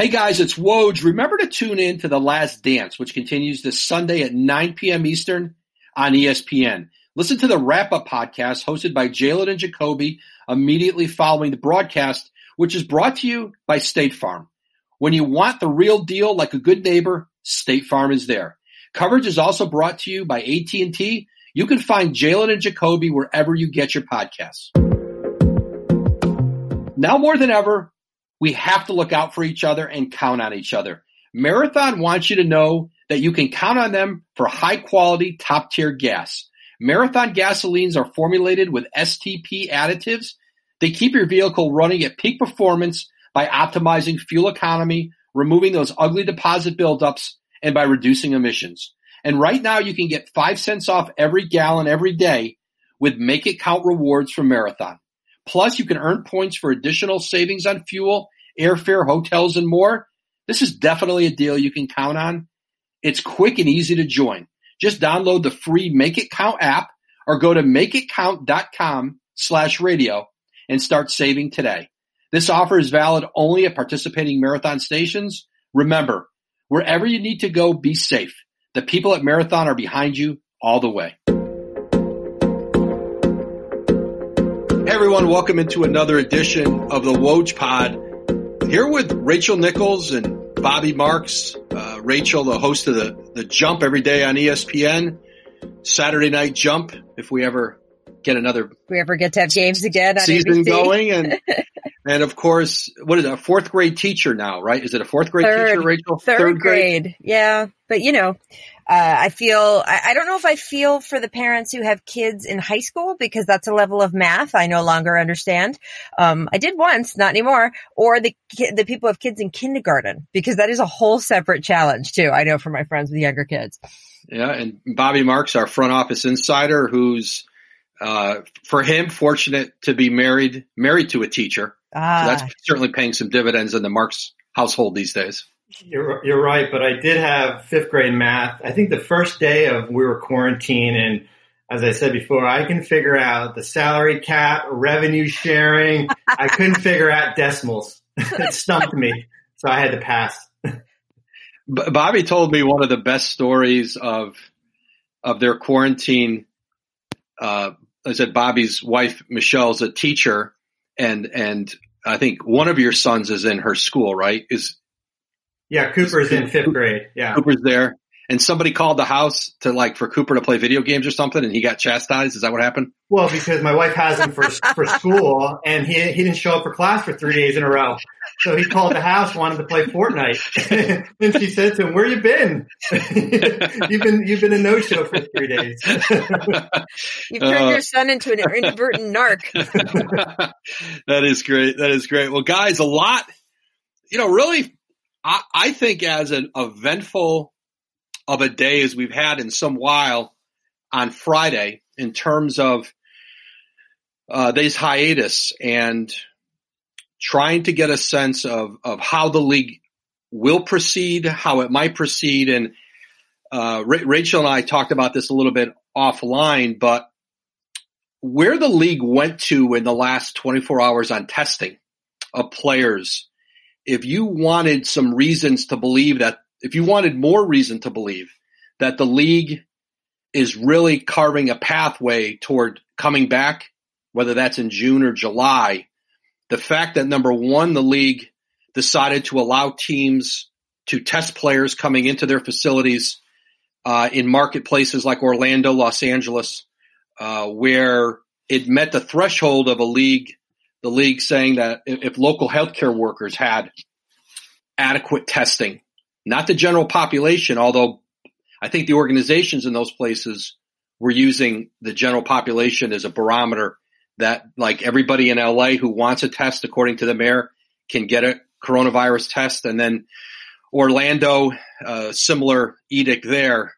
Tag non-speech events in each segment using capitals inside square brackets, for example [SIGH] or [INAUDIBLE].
Hey guys, it's Woj. Remember to tune in to The Last Dance, which continues this Sunday at 9 p.m. Eastern on ESPN. Listen to the wrap up podcast hosted by Jalen and Jacoby immediately following the broadcast, which is brought to you by State Farm. When you want the real deal like a good neighbor, State Farm is there. Coverage is also brought to you by AT&T. You can find Jalen and Jacoby wherever you get your podcasts. Now more than ever, we have to look out for each other and count on each other. Marathon wants you to know that you can count on them for high quality, top tier gas. Marathon gasolines are formulated with STP additives. They keep your vehicle running at peak performance by optimizing fuel economy, removing those ugly deposit buildups, and by reducing emissions. And right now you can get five cents off every gallon every day with Make It Count rewards from Marathon. Plus you can earn points for additional savings on fuel, airfare, hotels, and more. This is definitely a deal you can count on. It's quick and easy to join. Just download the free Make It Count app or go to makeitcount.com slash radio and start saving today. This offer is valid only at participating marathon stations. Remember, wherever you need to go, be safe. The people at Marathon are behind you all the way. Everyone, welcome into another edition of the Woj Pod. Here with Rachel Nichols and Bobby Marks. Uh, Rachel, the host of the, the Jump every day on ESPN. Saturday Night Jump, if we ever get another if we ever get to have James again season going and [LAUGHS] and of course what is it, a fourth grade teacher now right is it a fourth grade third, teacher rachel third, third grade. grade. yeah but you know uh, I feel, I, I, don't know if I feel for the parents who have kids in high school because that's a level of math I no longer understand. Um, I did once, not anymore, or the, the people who have kids in kindergarten because that is a whole separate challenge too. I know for my friends with younger kids. Yeah. And Bobby Marks, our front office insider who's, uh, for him, fortunate to be married, married to a teacher. Ah. So that's certainly paying some dividends in the Marks household these days. You're, you're right, but I did have fifth grade math. I think the first day of we were quarantined and as I said before, I can figure out the salary cap, revenue sharing. I couldn't figure out decimals. [LAUGHS] it stumped me. So I had to pass. Bobby told me one of the best stories of, of their quarantine. Uh, I said Bobby's wife, Michelle's a teacher and, and I think one of your sons is in her school, right? Is yeah, Cooper's in fifth grade. Yeah. Cooper's there. And somebody called the house to like for Cooper to play video games or something and he got chastised. Is that what happened? Well, because my wife has him for, for school and he, he didn't show up for class for three days in a row. So he called the house, wanted to play Fortnite. [LAUGHS] and she said to him, where you been? [LAUGHS] you've been, you've been a no show for three days. [LAUGHS] You've turned uh, your son into an inadvertent narc. that is great. That is great. Well, guys, a lot, you know, really I, I think as an eventful of a day as we've had in some while on Friday in terms of uh, these hiatus and trying to get a sense of, of how the league will proceed, how it might proceed. And uh, Rachel and I talked about this a little bit offline, but where the league went to in the last 24 hours on testing of players if you wanted some reasons to believe that, if you wanted more reason to believe that the league is really carving a pathway toward coming back, whether that's in June or July, the fact that number one, the league decided to allow teams to test players coming into their facilities uh, in marketplaces like Orlando, Los Angeles, uh, where it met the threshold of a league the league saying that if local healthcare workers had adequate testing, not the general population, although I think the organizations in those places were using the general population as a barometer that like everybody in LA who wants a test, according to the mayor, can get a coronavirus test. And then Orlando, uh, similar edict there.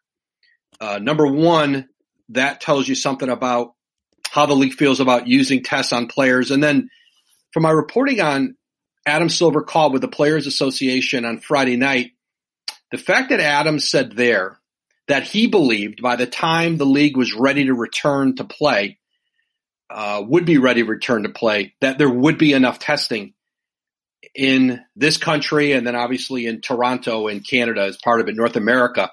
Uh, number one, that tells you something about how the league feels about using tests on players. And then from my reporting on Adam Silver call with the Players Association on Friday night, the fact that Adam said there that he believed by the time the league was ready to return to play, uh, would be ready to return to play, that there would be enough testing. in this country and then obviously in Toronto in Canada as part of it, North America,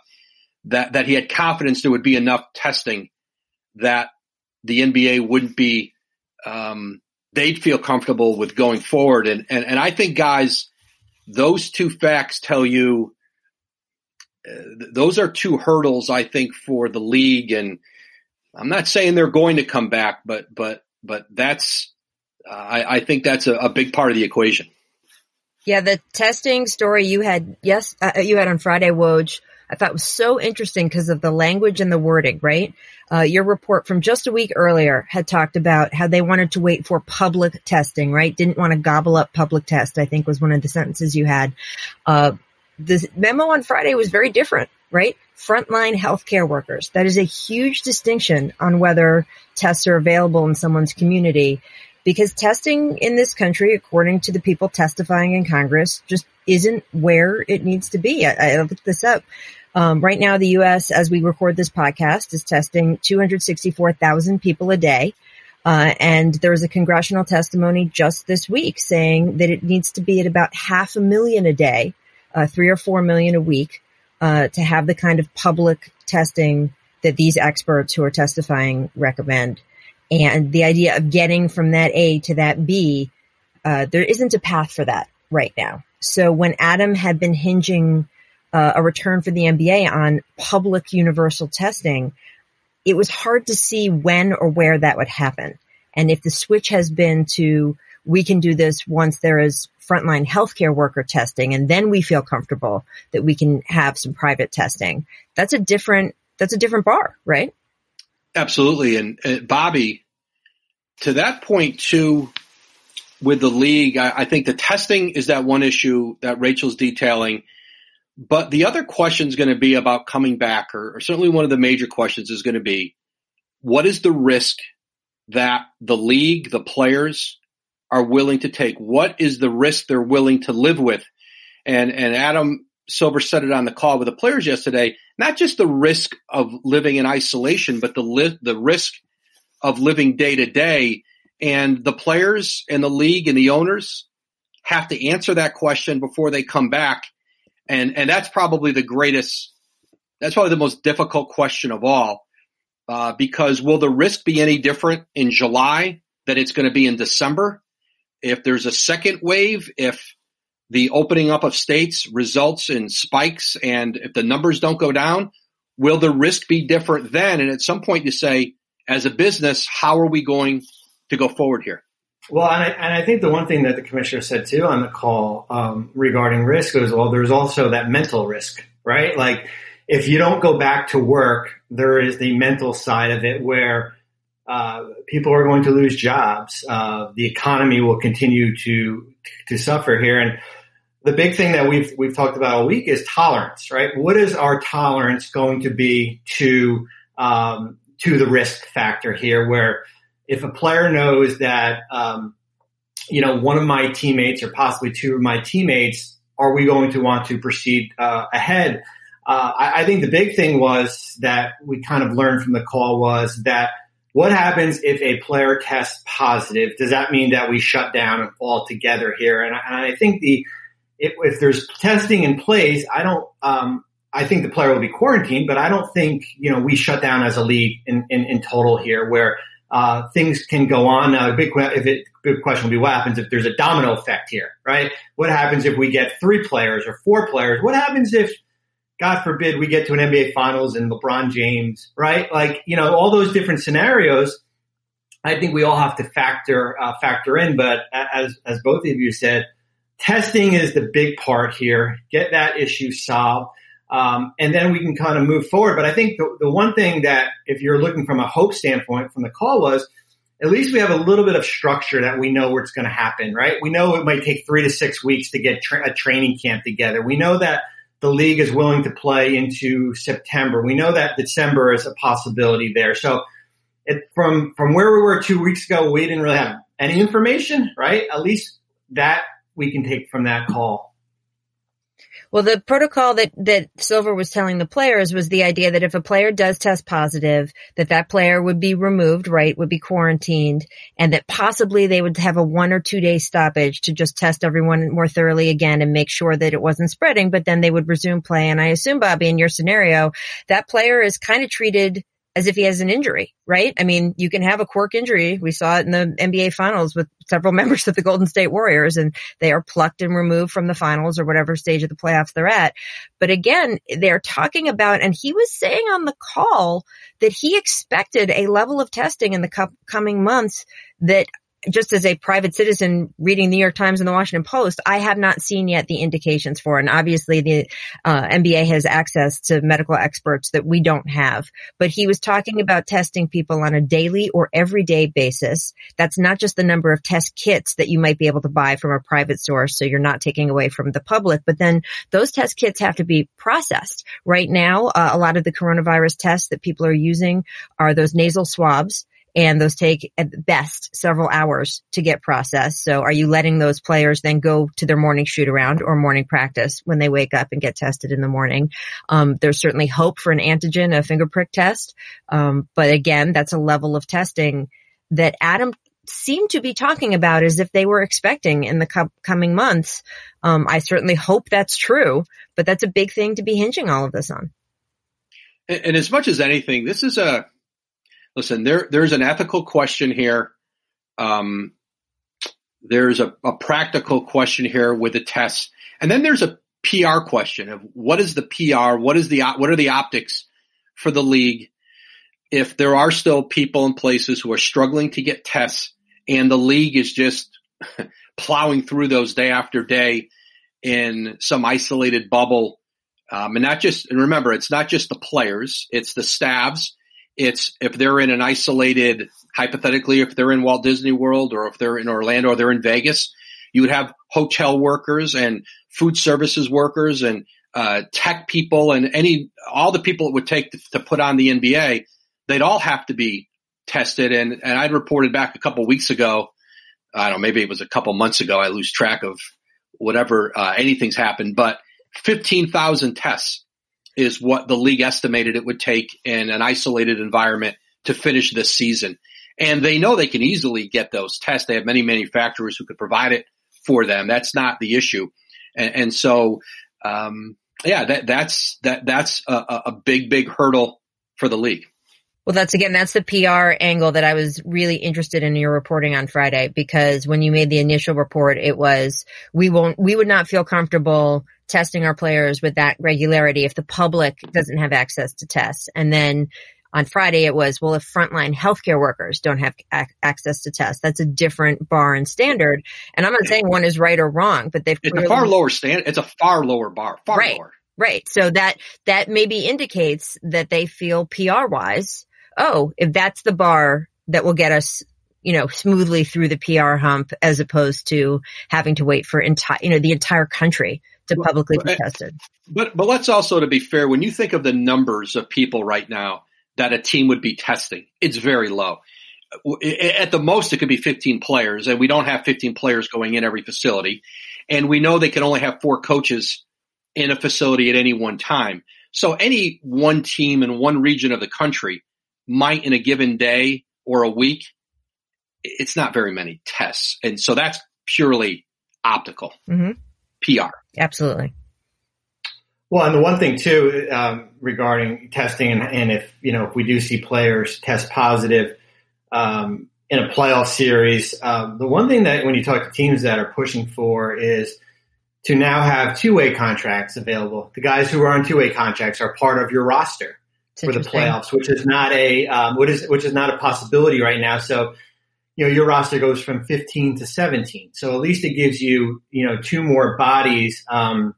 that, that he had confidence there would be enough testing that the NBA wouldn't be, um, they'd feel comfortable with going forward. And, and, and I think guys, those two facts tell you uh, those are two hurdles I think for the league. And I'm not saying they're going to come back, but, but, but that's, uh, I, I, think that's a, a, big part of the equation. Yeah. The testing story you had, yes, uh, you had on Friday, Woj, I thought was so interesting because of the language and the wording, right? Uh, your report from just a week earlier had talked about how they wanted to wait for public testing, right? Didn't want to gobble up public test, I think was one of the sentences you had. Uh, the memo on Friday was very different, right? Frontline healthcare workers. That is a huge distinction on whether tests are available in someone's community because testing in this country, according to the people testifying in Congress, just isn't where it needs to be. I, I looked this up. Um, right now, the U.S., as we record this podcast, is testing 264,000 people a day. Uh, and there was a congressional testimony just this week saying that it needs to be at about half a million a day, uh, three or four million a week, uh, to have the kind of public testing that these experts who are testifying recommend. And the idea of getting from that A to that B, uh, there isn't a path for that right now. So when Adam had been hinging uh, a return for the NBA on public universal testing, it was hard to see when or where that would happen. And if the switch has been to we can do this once there is frontline healthcare worker testing and then we feel comfortable that we can have some private testing. That's a different that's a different bar, right? Absolutely. And uh, Bobby, to that point too, with the league, I, I think the testing is that one issue that Rachel's detailing but the other question is going to be about coming back, or, or certainly one of the major questions is going to be, what is the risk that the league, the players are willing to take? What is the risk they're willing to live with? And, and Adam Silver said it on the call with the players yesterday, not just the risk of living in isolation, but the, li- the risk of living day to day. And the players and the league and the owners have to answer that question before they come back and and that's probably the greatest. That's probably the most difficult question of all, uh, because will the risk be any different in July than it's going to be in December? If there's a second wave, if the opening up of states results in spikes, and if the numbers don't go down, will the risk be different then? And at some point, you say, as a business, how are we going to go forward here? Well, and I, and I, think the one thing that the commissioner said too on the call um, regarding risk is, well, there's also that mental risk, right? Like if you don't go back to work, there is the mental side of it where uh, people are going to lose jobs. Uh, the economy will continue to to suffer here, and the big thing that we've we've talked about all week is tolerance, right? What is our tolerance going to be to um, to the risk factor here, where if a player knows that, um, you know, one of my teammates or possibly two of my teammates, are we going to want to proceed uh, ahead? Uh, I, I, think the big thing was that we kind of learned from the call was that what happens if a player tests positive? Does that mean that we shut down altogether here? And I, and I think the if, if, there's testing in place, I don't. Um, I think the player will be quarantined, but I don't think you know we shut down as a league in, in, in total here, where uh, things can go on. Now, the big, if it, big question will be what happens if there's a domino effect here, right? What happens if we get three players or four players? What happens if, God forbid, we get to an NBA finals and LeBron James, right? Like, you know, all those different scenarios. I think we all have to factor, uh, factor in, but as, as both of you said, testing is the big part here. Get that issue solved. Um, and then we can kind of move forward. But I think the, the one thing that, if you're looking from a hope standpoint from the call was, at least we have a little bit of structure that we know where it's going to happen, right? We know it might take three to six weeks to get tra- a training camp together. We know that the league is willing to play into September. We know that December is a possibility there. So it, from, from where we were two weeks ago, we didn't really have any information, right? At least that we can take from that call. Well, the protocol that, that Silver was telling the players was the idea that if a player does test positive, that that player would be removed, right, would be quarantined, and that possibly they would have a one or two day stoppage to just test everyone more thoroughly again and make sure that it wasn't spreading, but then they would resume play. And I assume, Bobby, in your scenario, that player is kind of treated as if he has an injury, right? I mean, you can have a quirk injury. We saw it in the NBA finals with several [LAUGHS] members of the Golden State Warriors and they are plucked and removed from the finals or whatever stage of the playoffs they're at. But again, they're talking about, and he was saying on the call that he expected a level of testing in the co- coming months that just as a private citizen reading the New York Times and the Washington Post, I have not seen yet the indications for. And obviously the uh, has access to medical experts that we don't have. But he was talking about testing people on a daily or everyday basis. That's not just the number of test kits that you might be able to buy from a private source. So you're not taking away from the public, but then those test kits have to be processed. Right now, uh, a lot of the coronavirus tests that people are using are those nasal swabs and those take at best several hours to get processed. So are you letting those players then go to their morning shoot around or morning practice when they wake up and get tested in the morning? Um, there's certainly hope for an antigen, a finger prick test. Um, but again, that's a level of testing that Adam seemed to be talking about as if they were expecting in the co- coming months. Um, I certainly hope that's true, but that's a big thing to be hinging all of this on. And, and as much as anything, this is a listen, there there's an ethical question here. Um, there's a, a practical question here with the tests, and then there's a PR question of what is the PR, what is the what are the optics for the league if there are still people in places who are struggling to get tests and the league is just [LAUGHS] plowing through those day after day in some isolated bubble. Um, and not just, and remember, it's not just the players, it's the staffs, it's if they're in an isolated, hypothetically, if they're in Walt Disney World or if they're in Orlando or they're in Vegas, you would have hotel workers and food services workers and uh, tech people and any all the people it would take to, to, put on the NBA. They'd all have to be tested. And and I'd reported back a couple weeks ago. I don't know, maybe it was a couple months ago. I lose track of whatever uh, anything's happened, but fifteen thousand tests is what the league estimated it would take in an isolated environment to finish this season. And they know they can easily get those tests. They have many manufacturers who could provide it for them. That's not the issue. And, and so, um, yeah, that, that's, that, that's a, a big, big hurdle for the league. Well, that's again, that's the PR angle that I was really interested in your reporting on Friday because when you made the initial report, it was, we won't, we would not feel comfortable testing our players with that regularity if the public doesn't have access to tests. And then on Friday it was, well, if frontline healthcare workers don't have ac- access to tests, that's a different bar and standard. And I'm not saying one is right or wrong, but they've it's a far lower standard. It's a far lower bar, far right, lower. Right. So that, that maybe indicates that they feel PR wise, oh, if that's the bar that will get us you know, smoothly through the PR hump as opposed to having to wait for entire, you know, the entire country to publicly be eh, tested. But but let's also to be fair, when you think of the numbers of people right now that a team would be testing, it's very low. At the most, it could be 15 players, and we don't have 15 players going in every facility. And we know they can only have four coaches in a facility at any one time. So any one team in one region of the country might in a given day or a week, it's not very many tests. And so that's purely optical. Mm-hmm. PR. Absolutely. Well, and the one thing too um, regarding testing, and, and, if you know if we do see players test positive um, in a playoff series, um, the one thing that when you talk to teams that are pushing for is to now have two way contracts available. The guys who are on two way contracts are part of your roster for the playoffs, which is not a um, what is which is not a possibility right now. So you know, your roster goes from 15 to 17. So at least it gives you, you know, two more bodies. Um,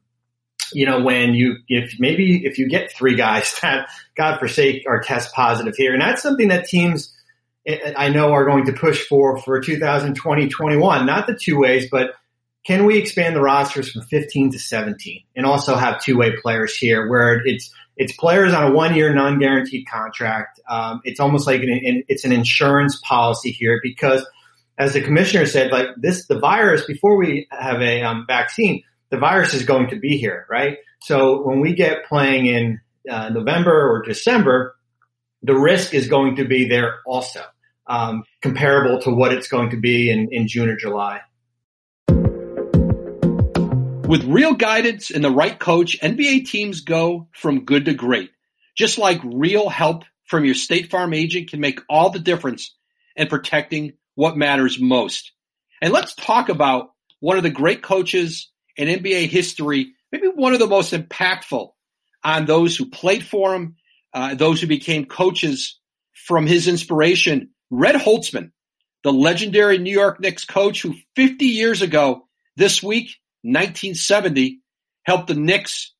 you know, when you, if maybe if you get three guys [LAUGHS] that, God forsake, are test positive here. And that's something that teams, I know are going to push for, for 2020, 21, not the two ways, but can we expand the rosters from 15 to 17 and also have two way players here where it's, it's players on a one year non guaranteed contract. Um, it's almost like an, it's an insurance policy here because as the commissioner said, like this, the virus before we have a um, vaccine, the virus is going to be here, right? So when we get playing in uh, November or December, the risk is going to be there also, um, comparable to what it's going to be in, in June or July. With real guidance and the right coach, NBA teams go from good to great. Just like real help from your State Farm agent can make all the difference in protecting what matters most. And let's talk about one of the great coaches in NBA history, maybe one of the most impactful on those who played for him, uh, those who became coaches from his inspiration, Red Holzman, the legendary New York Knicks coach who 50 years ago this week 1970 helped the Knicks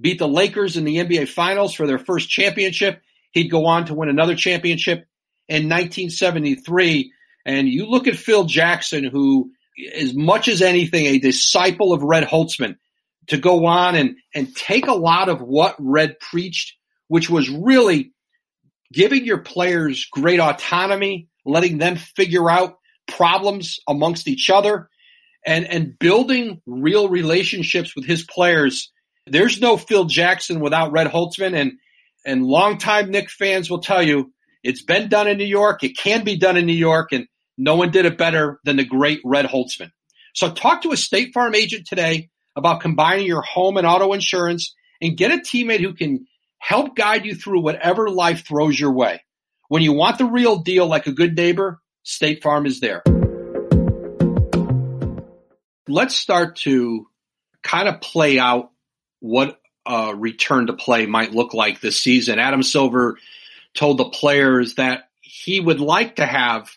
beat the Lakers in the NBA Finals for their first championship. He'd go on to win another championship in 1973. And you look at Phil Jackson, who, as much as anything, a disciple of Red Holzman, to go on and, and take a lot of what Red preached, which was really giving your players great autonomy, letting them figure out problems amongst each other, and and building real relationships with his players. There's no Phil Jackson without Red Holzman, and and longtime Knick fans will tell you it's been done in New York. It can be done in New York, and no one did it better than the great Red Holzman. So talk to a State Farm agent today about combining your home and auto insurance and get a teammate who can help guide you through whatever life throws your way. When you want the real deal like a good neighbor, State Farm is there let's start to kind of play out what a return to play might look like this season. Adam Silver told the players that he would like to have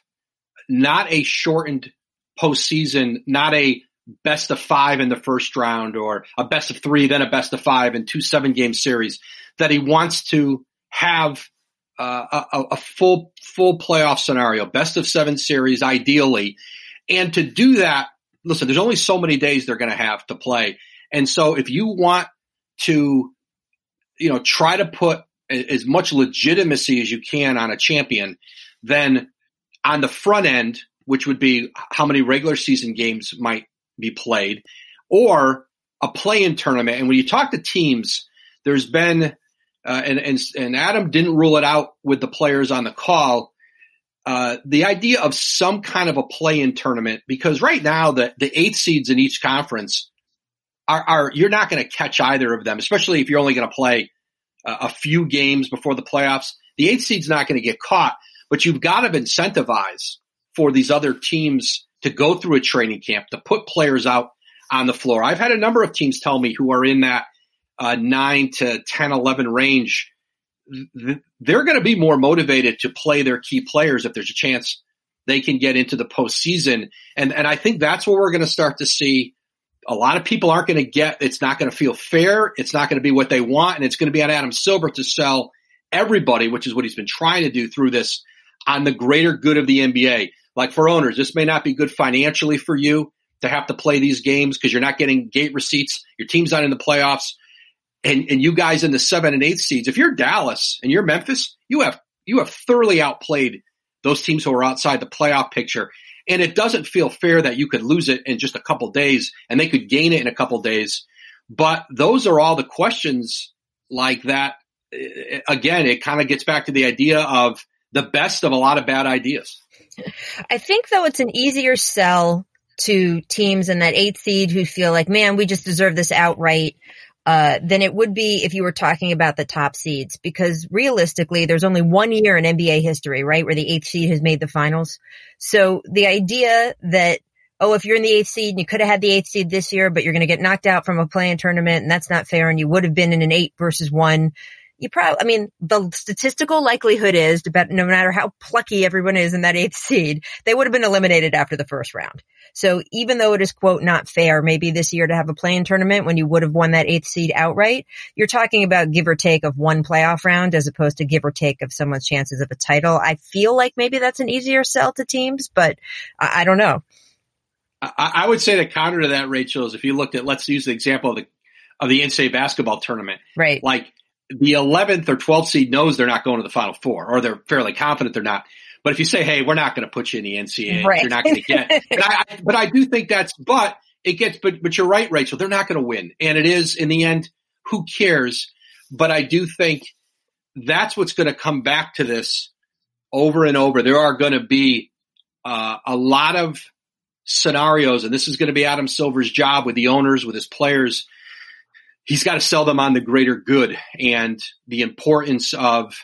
not a shortened postseason, not a best of five in the first round or a best of three, then a best of five and two seven game series, that he wants to have uh, a, a full, full playoff scenario, best of seven series ideally. And to do that, listen, there's only so many days they're going to have to play. And so if you want to, you know, try to put as much legitimacy as you can on a champion, then on the front end, which would be how many regular season games might be played, or a play-in tournament. And when you talk to teams, there's been, uh, and, and, and Adam didn't rule it out with the players on the call. Uh, the idea of some kind of a play-in tournament because right now the the eight seeds in each conference are, are you're not going to catch either of them, especially if you're only going to play a, a few games before the playoffs. The eight seed's not going to get caught, but you've got to incentivize for these other teams to go through a training camp to put players out on the floor. I've had a number of teams tell me who are in that uh, nine to 10, 11 range they're going to be more motivated to play their key players if there's a chance they can get into the postseason. And, and I think that's where we're going to start to see a lot of people aren't going to get, it's not going to feel fair. It's not going to be what they want. And it's going to be on Adam Silver to sell everybody, which is what he's been trying to do through this on the greater good of the NBA. Like for owners, this may not be good financially for you to have to play these games because you're not getting gate receipts. Your team's not in the playoffs and, and you guys in the seven and eight seeds, if you're Dallas and you're Memphis, you have, you have thoroughly outplayed those teams who are outside the playoff picture. And it doesn't feel fair that you could lose it in just a couple days and they could gain it in a couple days. But those are all the questions like that. Uh, again, it kind of gets back to the idea of the best of a lot of bad ideas. I think though it's an easier sell to teams in that eighth seed who feel like, man, we just deserve this outright uh, than it would be if you were talking about the top seeds. Because realistically, there's only one year in NBA history, right, where the eighth seed has made the finals. So the idea that oh, if you're in the eighth seed and you could have had the eighth seed this year, but you're going to get knocked out from a play-in tournament and that's not fair and you would have been in an eight versus one. You probably, I mean, the statistical likelihood is that no matter how plucky everyone is in that eighth seed, they would have been eliminated after the first round. So even though it is quote not fair, maybe this year to have a play-in tournament when you would have won that eighth seed outright, you're talking about give or take of one playoff round as opposed to give or take of someone's chances of a title. I feel like maybe that's an easier sell to teams, but I, I don't know. I, I would say the counter to that, Rachel, is if you looked at, let's use the example of the, of the NCAA basketball tournament. Right. Like the 11th or 12th seed knows they're not going to the final four or they're fairly confident they're not. But if you say, "Hey, we're not going to put you in the NCAA, right. you're not going to get," [LAUGHS] but I, but I do think that's. But it gets, but, but you're right, Rachel. They're not going to win. And it is in the end, who cares? But I do think that's what's going to come back to this over and over. There are going to be uh, a lot of scenarios, and this is going to be Adam Silver's job with the owners, with his players. He's got to sell them on the greater good and the importance of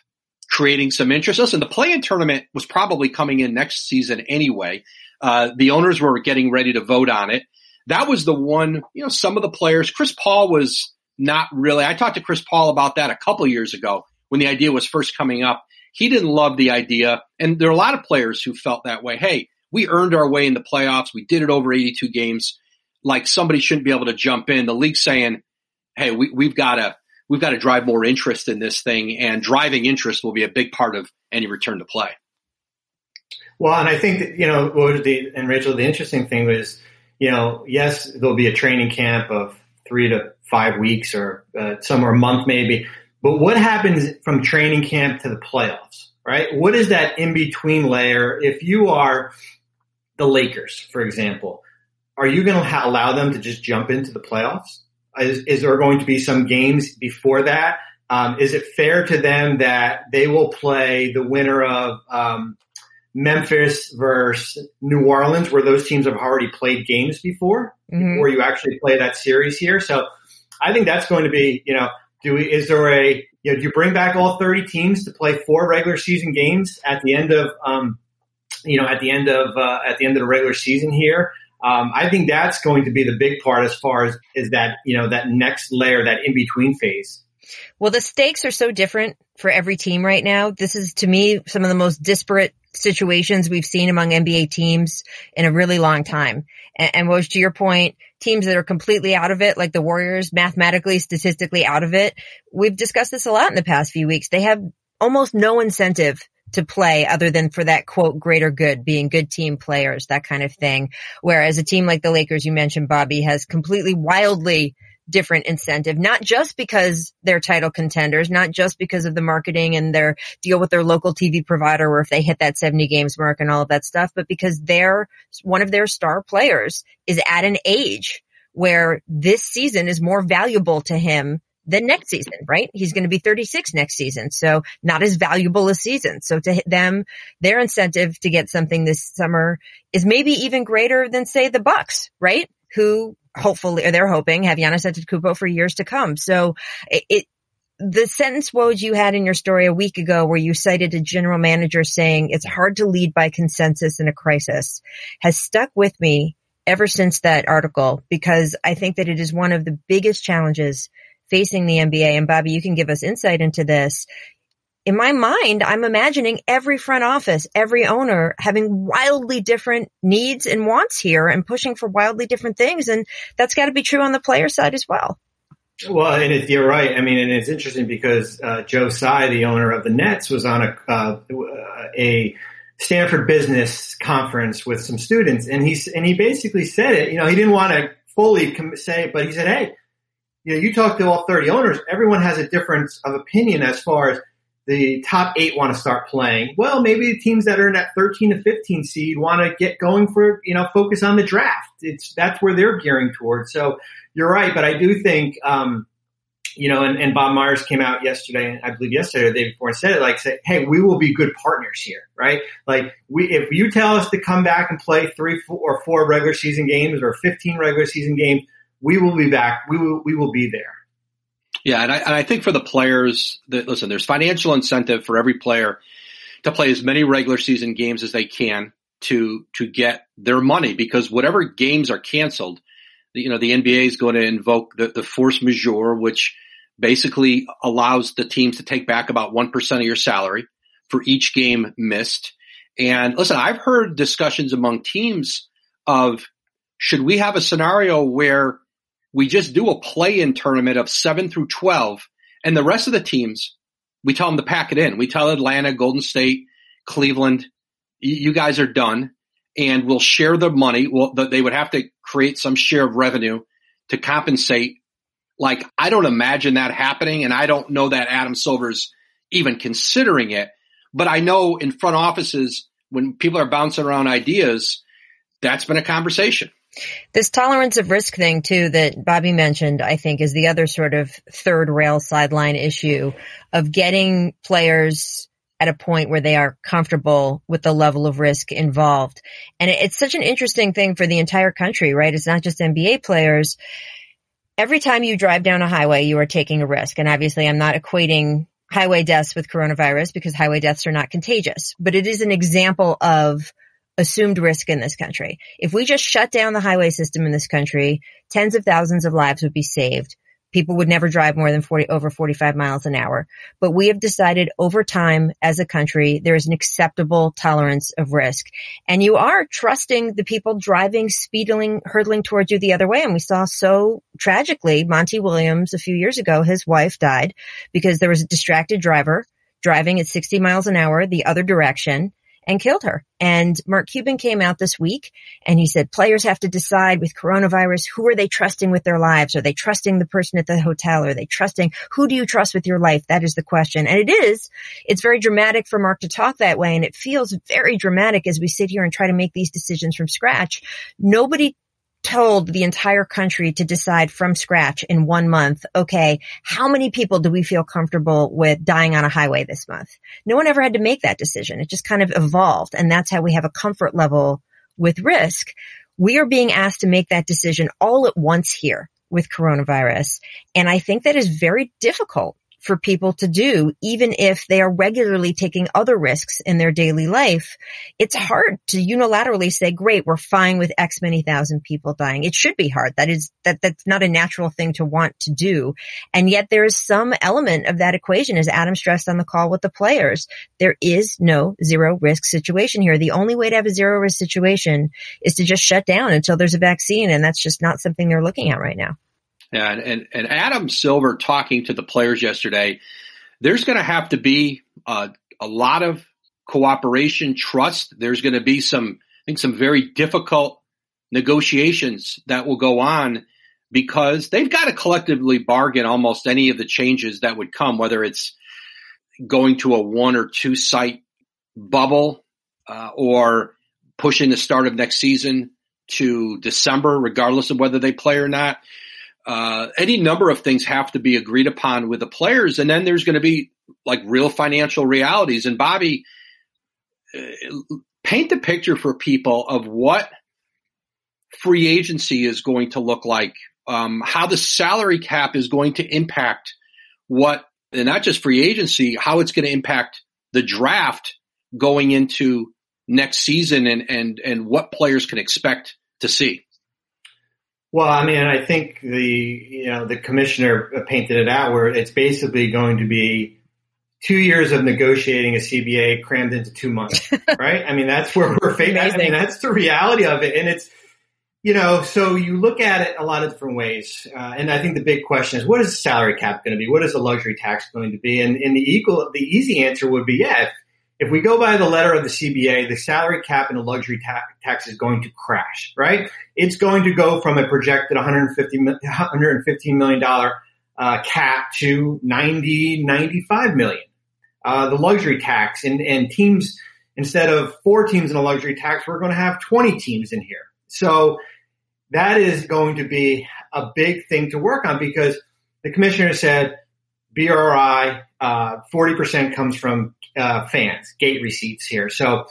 creating some interest. Listen, the play-in tournament was probably coming in next season anyway. Uh, the owners were getting ready to vote on it. That was the one, you know, some of the players, Chris Paul was not really, I talked to Chris Paul about that a couple years ago when the idea was first coming up. He didn't love the idea. And there are a lot of players who felt that way. Hey, we earned our way in the playoffs. We did it over 82 games. Like somebody shouldn't be able to jump in. The league saying, Hey, we, we've got to, we've got to drive more interest in this thing and driving interest will be a big part of any return to play. Well, and I think that, you know, the, and Rachel, the interesting thing was, you know, yes, there'll be a training camp of three to five weeks or uh, somewhere a month maybe, but what happens from training camp to the playoffs, right? What is that in between layer? If you are the Lakers, for example, are you going to allow them to just jump into the playoffs? Is, is there going to be some games before that? Um, is it fair to them that they will play the winner of um, Memphis versus New Orleans, where those teams have already played games before, mm-hmm. before you actually play that series here? So I think that's going to be, you know, do we, is there a, you know, do you bring back all 30 teams to play four regular season games at the end of, um, you know, at the end of, uh, at the end of the regular season here? Um, I think that's going to be the big part as far as is that you know that next layer, that in between phase. Well, the stakes are so different for every team right now. This is to me some of the most disparate situations we've seen among NBA teams in a really long time. And, and was to your point, teams that are completely out of it, like the Warriors, mathematically, statistically out of it. We've discussed this a lot in the past few weeks. They have almost no incentive to play other than for that quote greater good, being good team players, that kind of thing. Whereas a team like the Lakers you mentioned, Bobby, has completely wildly different incentive, not just because they're title contenders, not just because of the marketing and their deal with their local TV provider or if they hit that 70 games mark and all of that stuff, but because their, one of their star players is at an age where this season is more valuable to him than next season, right? He's going to be 36 next season. So not as valuable a season. So to them, their incentive to get something this summer is maybe even greater than say the Bucks, right? Who hopefully, or they're hoping have Giannis Antetokounmpo for years to come. So it, it the sentence Woj you had in your story a week ago where you cited a general manager saying it's hard to lead by consensus in a crisis has stuck with me ever since that article because I think that it is one of the biggest challenges facing the NBA. And Bobby, you can give us insight into this. In my mind, I'm imagining every front office, every owner having wildly different needs and wants here and pushing for wildly different things. And that's got to be true on the player side as well. Well, and it, you're right. I mean, and it's interesting because uh, Joe Tsai, the owner of the Nets, was on a uh, a Stanford business conference with some students, and he and he basically said it. You know, he didn't want to fully say it, but he said, "Hey, you know, you talk to all 30 owners, everyone has a difference of opinion as far as the top eight want to start playing. Well, maybe the teams that are in that 13 to 15 seed want to get going for, you know, focus on the draft. It's, that's where they're gearing towards. So you're right. But I do think, um, you know, and, and Bob Myers came out yesterday, I believe yesterday or the day before and said it like, say, Hey, we will be good partners here, right? Like we, if you tell us to come back and play three four, or four regular season games or 15 regular season games, we will be back. We will, we will be there. Yeah. And I, and I think for the players that listen, there's financial incentive for every player to play as many regular season games as they can to, to get their money because whatever games are canceled, you know, the NBA is going to invoke the, the force majeure, which basically allows the teams to take back about 1% of your salary for each game missed. And listen, I've heard discussions among teams of should we have a scenario where we just do a play-in tournament of seven through 12 and the rest of the teams, we tell them to pack it in. We tell Atlanta, Golden State, Cleveland, you guys are done and we'll share the money. Well, they would have to create some share of revenue to compensate. Like, I don't imagine that happening and I don't know that Adam Silver's even considering it, but I know in front offices when people are bouncing around ideas, that's been a conversation. This tolerance of risk thing too that Bobby mentioned, I think is the other sort of third rail sideline issue of getting players at a point where they are comfortable with the level of risk involved. And it's such an interesting thing for the entire country, right? It's not just NBA players. Every time you drive down a highway, you are taking a risk. And obviously I'm not equating highway deaths with coronavirus because highway deaths are not contagious, but it is an example of assumed risk in this country. If we just shut down the highway system in this country, tens of thousands of lives would be saved. People would never drive more than 40, over 45 miles an hour. But we have decided over time as a country, there is an acceptable tolerance of risk. And you are trusting the people driving, speeding, hurtling towards you the other way. And we saw so tragically, Monty Williams a few years ago, his wife died because there was a distracted driver driving at 60 miles an hour the other direction and killed her. And Mark Cuban came out this week and he said players have to decide with coronavirus, who are they trusting with their lives? Are they trusting the person at the hotel? Are they trusting who do you trust with your life? That is the question. And it is, it's very dramatic for Mark to talk that way. And it feels very dramatic as we sit here and try to make these decisions from scratch. Nobody told the entire country to decide from scratch in one month, okay, how many people do we feel comfortable with dying on a highway this month? No one ever had to make that decision. It just kind of evolved. And that's how we have a comfort level with risk. We are being asked to make that decision all at once here with coronavirus. And I think that is very difficult for people to do, even if they are regularly taking other risks in their daily life. It's hard to unilaterally say, great, we're fine with X many thousand people dying. It should be hard. That is, that, that's not a natural thing to want to do. And yet there is some element of that equation, as Adam stressed on the call with the players. There is no zero risk situation here. The only way to have a zero risk situation is to just shut down until there's a vaccine. And that's just not something they're looking at right now. And, and, and Adam Silver talking to the players yesterday, there's going to have to be uh, a lot of cooperation, trust. There's going to be some, I think, some very difficult negotiations that will go on because they've got to collectively bargain almost any of the changes that would come, whether it's going to a one or two site bubble uh, or pushing the start of next season to December, regardless of whether they play or not uh, any number of things have to be agreed upon with the players, and then there's going to be like real financial realities. And Bobby, uh, paint the picture for people of what free agency is going to look like, um, how the salary cap is going to impact what, and not just free agency, how it's going to impact the draft going into next season, and and and what players can expect to see. Well, I mean, I think the you know the commissioner painted it out where it's basically going to be two years of negotiating a CBA crammed into two months, [LAUGHS] right? I mean, that's where we're facing. I mean, that's the reality of it, and it's you know, so you look at it a lot of different ways, uh, and I think the big question is, what is the salary cap going to be? What is the luxury tax going to be? And, and the equal, the easy answer would be, yeah, if, if we go by the letter of the CBA, the salary cap and the luxury ta- tax is going to crash, right? It's going to go from a projected 150 $115 million uh, cap to 90, 95 million. Uh, the luxury tax and, and teams, instead of four teams in a luxury tax, we're going to have 20 teams in here. So that is going to be a big thing to work on because the commissioner said BRI, uh, 40% comes from uh, fans, gate receipts here. So,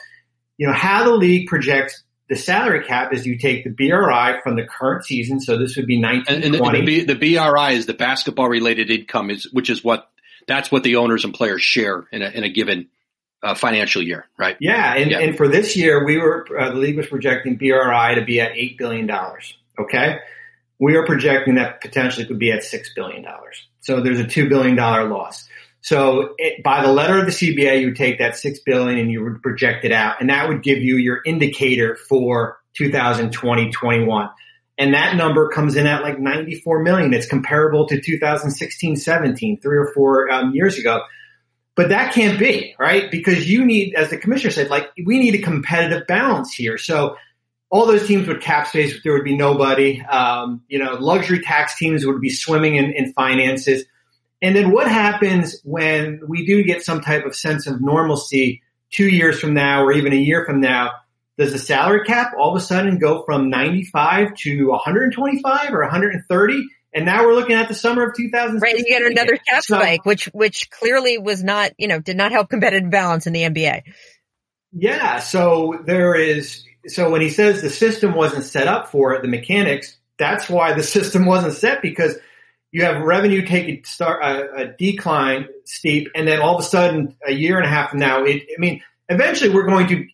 you know, how the league projects the salary cap is you take the BRI from the current season. So this would be 19, and, and the, the, the, BRI is the basketball related income is, which is what, that's what the owners and players share in a, in a given uh, financial year, right? Yeah. And, yeah. and for this year, we were, uh, the league was projecting BRI to be at $8 billion. Okay. We are projecting that potentially could be at $6 billion. So there's a $2 billion loss. So it, by the letter of the CBA, you take that six billion and you would project it out, and that would give you your indicator for 2020, 21. And that number comes in at like 94 million. It's comparable to 2016, 17, three or four um, years ago. But that can't be, right? Because you need, as the commissioner said, like we need a competitive balance here. So all those teams with cap space, there would be nobody. Um, you know, luxury tax teams would be swimming in, in finances and then what happens when we do get some type of sense of normalcy two years from now or even a year from now? does the salary cap all of a sudden go from 95 to 125 or 130? And now we're looking at the summer of 2000. Right, you get another cap so, spike, which which clearly was not, you know, did not help competitive balance in the NBA. Yeah, so there is. So when he says the system wasn't set up for it, the mechanics, that's why the [LAUGHS] system wasn't set because you have revenue take a start a, a decline steep, and then all of a sudden, a year and a half from now, it, I mean, eventually we're going to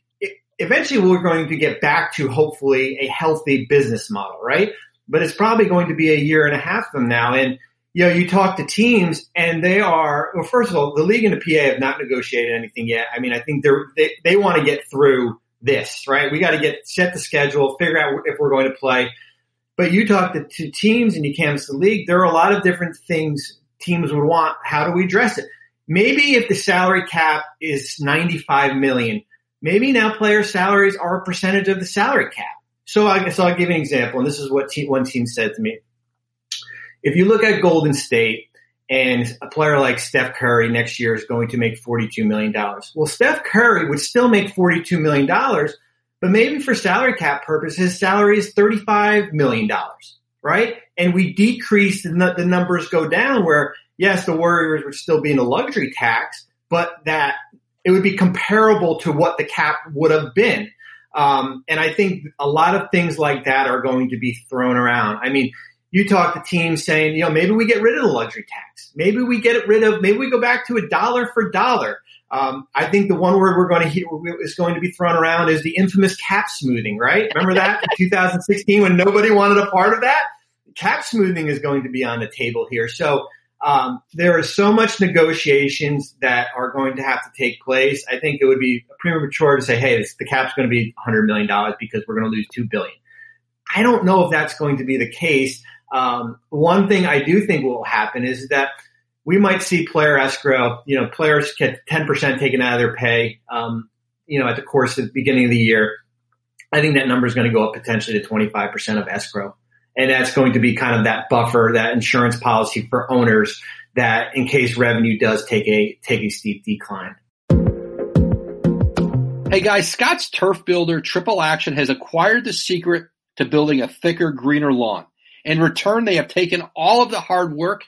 eventually we're going to get back to hopefully a healthy business model, right? But it's probably going to be a year and a half from now. And, you know, you talk to teams and they are, well, first of all, the league and the PA have not negotiated anything yet. I mean, I think they're, they, they want to get through this, right? We got to get, set the schedule, figure out if we're going to play. But you talk to, to teams and you canvass the league, there are a lot of different things teams would want. How do we address it? Maybe if the salary cap is 95 million, maybe now player salaries are a percentage of the salary cap. So I so I'll give you an example, and this is what one team said to me. If you look at Golden State and a player like Steph Curry next year is going to make $42 million. Well, Steph Curry would still make $42 million, but maybe for salary cap purposes, his salary is $35 million, right? And we decrease the, the numbers go down where, yes, the Warriors would still be in a luxury tax, but that it would be comparable to what the cap would have been. Um, and I think a lot of things like that are going to be thrown around. I mean, you talk to teams saying, you know, maybe we get rid of the luxury tax. Maybe we get rid of, maybe we go back to a dollar for dollar. Um, I think the one word we're going to hear is going to be thrown around is the infamous cap smoothing, right? Remember that [LAUGHS] in 2016 when nobody wanted a part of that? Cap smoothing is going to be on the table here. So, um, there are so much negotiations that are going to have to take place. I think it would be premature to say, "Hey, this, the cap's going to be 100 million dollars because we're going to lose two billion. I don't know if that's going to be the case. Um, one thing I do think will happen is that we might see player escrow. You know, players get 10% taken out of their pay. Um, you know, at the course of the beginning of the year. I think that number is going to go up potentially to 25% of escrow and that's going to be kind of that buffer, that insurance policy for owners that in case revenue does take a take a steep decline. Hey guys, Scott's Turf Builder Triple Action has acquired the secret to building a thicker, greener lawn. In return, they have taken all of the hard work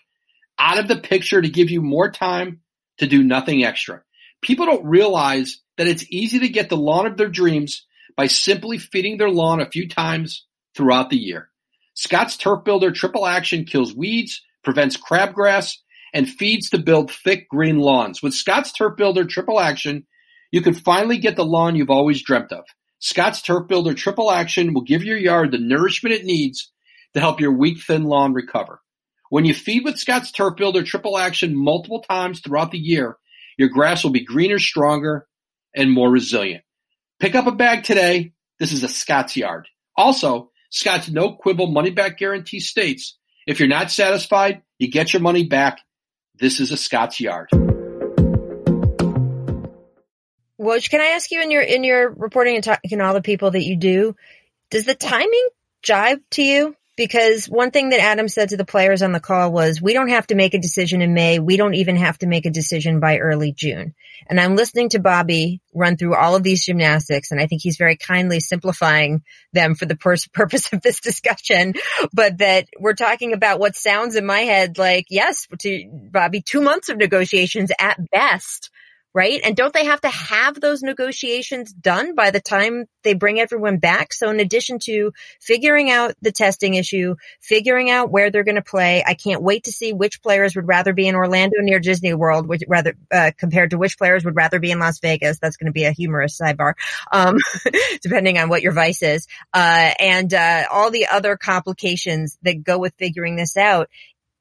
out of the picture to give you more time to do nothing extra. People don't realize that it's easy to get the lawn of their dreams by simply feeding their lawn a few times throughout the year. Scott's Turf Builder Triple Action kills weeds, prevents crabgrass, and feeds to build thick green lawns. With Scott's Turf Builder Triple Action, you can finally get the lawn you've always dreamt of. Scott's Turf Builder Triple Action will give your yard the nourishment it needs to help your weak, thin lawn recover. When you feed with Scott's Turf Builder Triple Action multiple times throughout the year, your grass will be greener, stronger, and more resilient. Pick up a bag today. This is a Scott's yard. Also, Scott's no quibble money back guarantee states if you're not satisfied, you get your money back. This is a Scott's yard. Woj, can I ask you in your in your reporting and talking to all the people that you do, does the timing jive to you? Because one thing that Adam said to the players on the call was, we don't have to make a decision in May. We don't even have to make a decision by early June. And I'm listening to Bobby run through all of these gymnastics, and I think he's very kindly simplifying them for the [LAUGHS] purpose of this discussion. But that we're talking about what sounds in my head like, yes, to Bobby, two months of negotiations at best right? And don't they have to have those negotiations done by the time they bring everyone back? So in addition to figuring out the testing issue, figuring out where they're going to play, I can't wait to see which players would rather be in Orlando near Disney World, which rather, uh, compared to which players would rather be in Las Vegas. That's going to be a humorous sidebar, um, [LAUGHS] depending on what your vice is. Uh, and, uh, all the other complications that go with figuring this out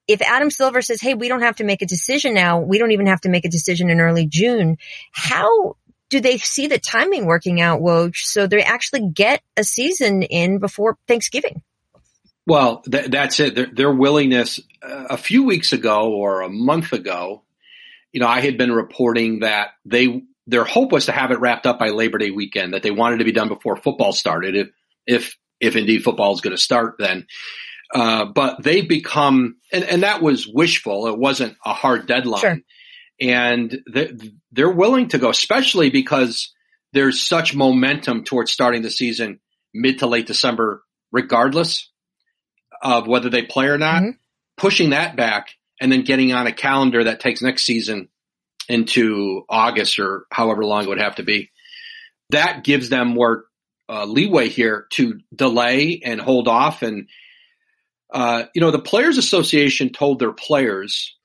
if Adam Silver says, Hey, we don't have to make a decision now. We don't even have to make a decision in early June. How do they see the timing working out, Woj, so they actually get a season in before Thanksgiving? Well, th- that's it. Their, their willingness uh, a few weeks ago or a month ago, you know, I had been reporting that they, their hope was to have it wrapped up by Labor Day weekend, that they wanted to be done before football started. If, if, if indeed football is going to start then. Uh, but they become, and, and that was wishful. It wasn't a hard deadline. Sure. And they're, they're willing to go, especially because there's such momentum towards starting the season mid to late December, regardless of whether they play or not. Mm-hmm. Pushing that back and then getting on a calendar that takes next season into August or however long it would have to be. That gives them more uh, leeway here to delay and hold off. And, uh, you know, the Players Association told their players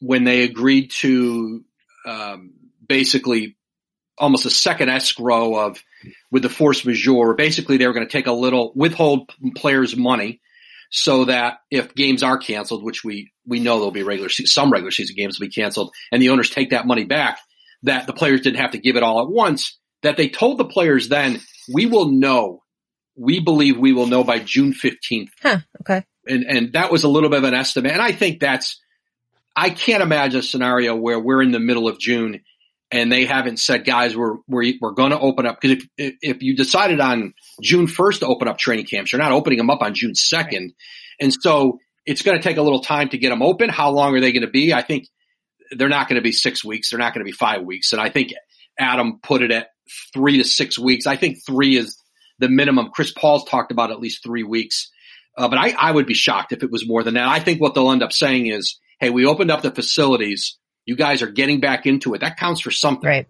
when they agreed to um, basically almost a second escrow of with the force majeure. Basically, they were going to take a little withhold players' money so that if games are canceled, which we we know there'll be regular some regular season games will be canceled, and the owners take that money back, that the players didn't have to give it all at once. That they told the players then, we will know. We believe we will know by June fifteenth. Huh, okay. And and that was a little bit of an estimate, and I think that's. I can't imagine a scenario where we're in the middle of June and they haven't said, guys, we're we're we're going to open up because if if you decided on June first to open up training camps, you're not opening them up on June second, and so it's going to take a little time to get them open. How long are they going to be? I think they're not going to be six weeks. They're not going to be five weeks, and I think Adam put it at three to six weeks. I think three is the minimum. Chris Paul's talked about at least three weeks, uh, but I, I would be shocked if it was more than that. I think what they'll end up saying is, hey, we opened up the facilities you guys are getting back into it. That counts for something. Right.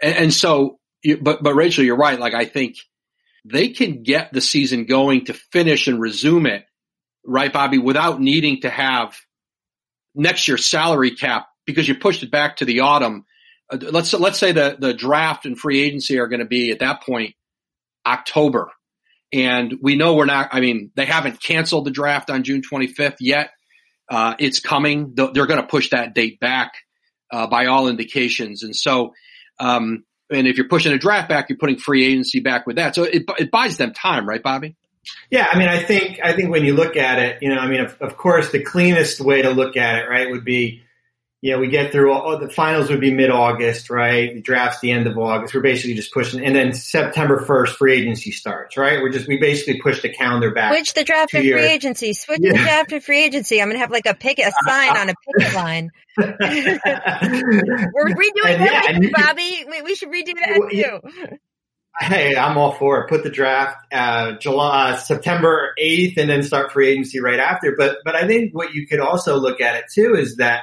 And, and so, but, but Rachel, you're right. Like I think they can get the season going to finish and resume it, right, Bobby, without needing to have next year's salary cap because you pushed it back to the autumn. Uh, let's let's say the the draft and free agency are going to be at that point October, and we know we're not. I mean, they haven't canceled the draft on June 25th yet. Uh, it's coming. They're going to push that date back uh, by all indications. And so, um, and if you're pushing a draft back, you're putting free agency back with that. So it, it buys them time, right, Bobby? Yeah, I mean, I think I think when you look at it, you know, I mean, of, of course, the cleanest way to look at it, right, would be know, we get through all the finals would be mid August, right? The draft's the end of August. We're basically just pushing, and then September 1st, free agency starts, right? We're just, we basically push the calendar back. Switch the draft to free agency. Switch yeah. the draft to free agency. I'm going to have like a picket, a sign on a picket line. [LAUGHS] We're redoing and that, yeah, Bobby. We, we, should redo that well, too. Hey, I'm all for it. Put the draft uh, July, uh, September 8th, and then start free agency right after. But, but I think what you could also look at it too is that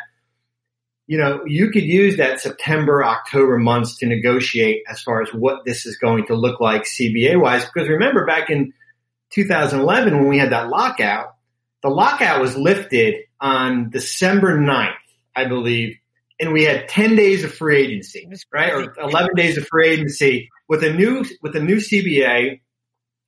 you know, you could use that September, October months to negotiate as far as what this is going to look like CBA wise. Because remember back in 2011 when we had that lockout, the lockout was lifted on December 9th, I believe. And we had 10 days of free agency, right? Or 11 days of free agency with a new, with a new CBA.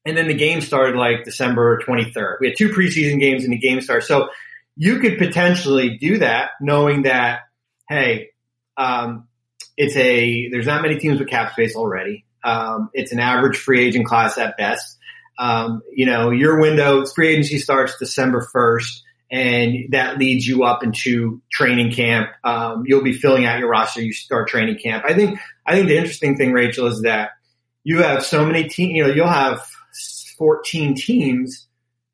And then the game started like December 23rd. We had two preseason games and the game started. So you could potentially do that knowing that hey, um, it's a there's not many teams with cap space already. Um, it's an average free agent class at best. Um, you know, your window free agency starts December first, and that leads you up into training camp. Um, you'll be filling out your roster. You start training camp. I think I think the interesting thing, Rachel, is that you have so many teams. You know, you'll have 14 teams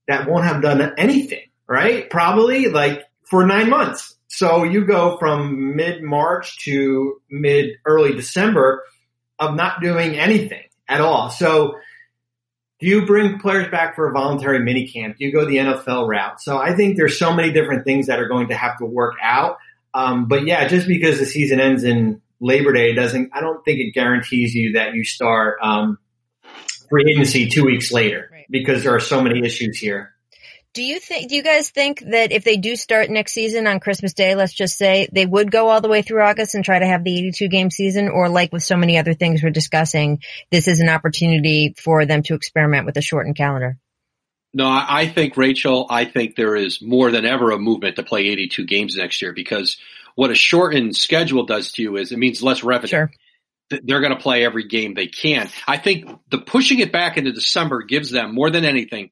that won't have done anything, right? Probably like for nine months. So you go from mid March to mid early December of not doing anything at all. So do you bring players back for a voluntary mini camp? Do you go the NFL route? So I think there's so many different things that are going to have to work out. Um, but yeah, just because the season ends in Labor Day doesn't, I don't think it guarantees you that you start, um, free agency two weeks later right. because there are so many issues here. Do you think, do you guys think that if they do start next season on Christmas Day, let's just say they would go all the way through August and try to have the 82 game season or like with so many other things we're discussing, this is an opportunity for them to experiment with a shortened calendar? No, I think Rachel, I think there is more than ever a movement to play 82 games next year because what a shortened schedule does to you is it means less revenue. Sure. They're going to play every game they can. I think the pushing it back into December gives them more than anything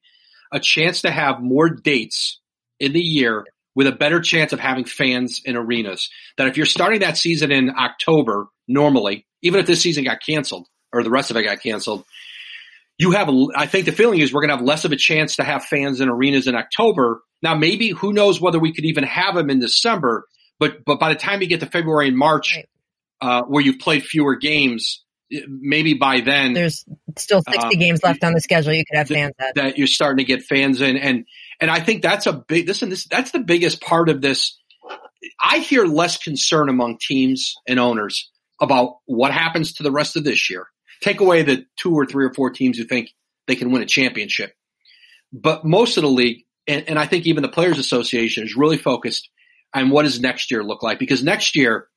a chance to have more dates in the year with a better chance of having fans in arenas. That if you're starting that season in October, normally, even if this season got canceled or the rest of it got canceled, you have, I think the feeling is we're going to have less of a chance to have fans in arenas in October. Now, maybe who knows whether we could even have them in December, but, but by the time you get to February and March, right. uh, where you've played fewer games, maybe by then there's still 60 um, games left on the schedule. You could have fans that. that you're starting to get fans in. And, and I think that's a big, listen, this, that's the biggest part of this. I hear less concern among teams and owners about what happens to the rest of this year. Take away the two or three or four teams who think they can win a championship. But most of the league, and, and I think even the Players Association is really focused on what does next year look like? Because next year,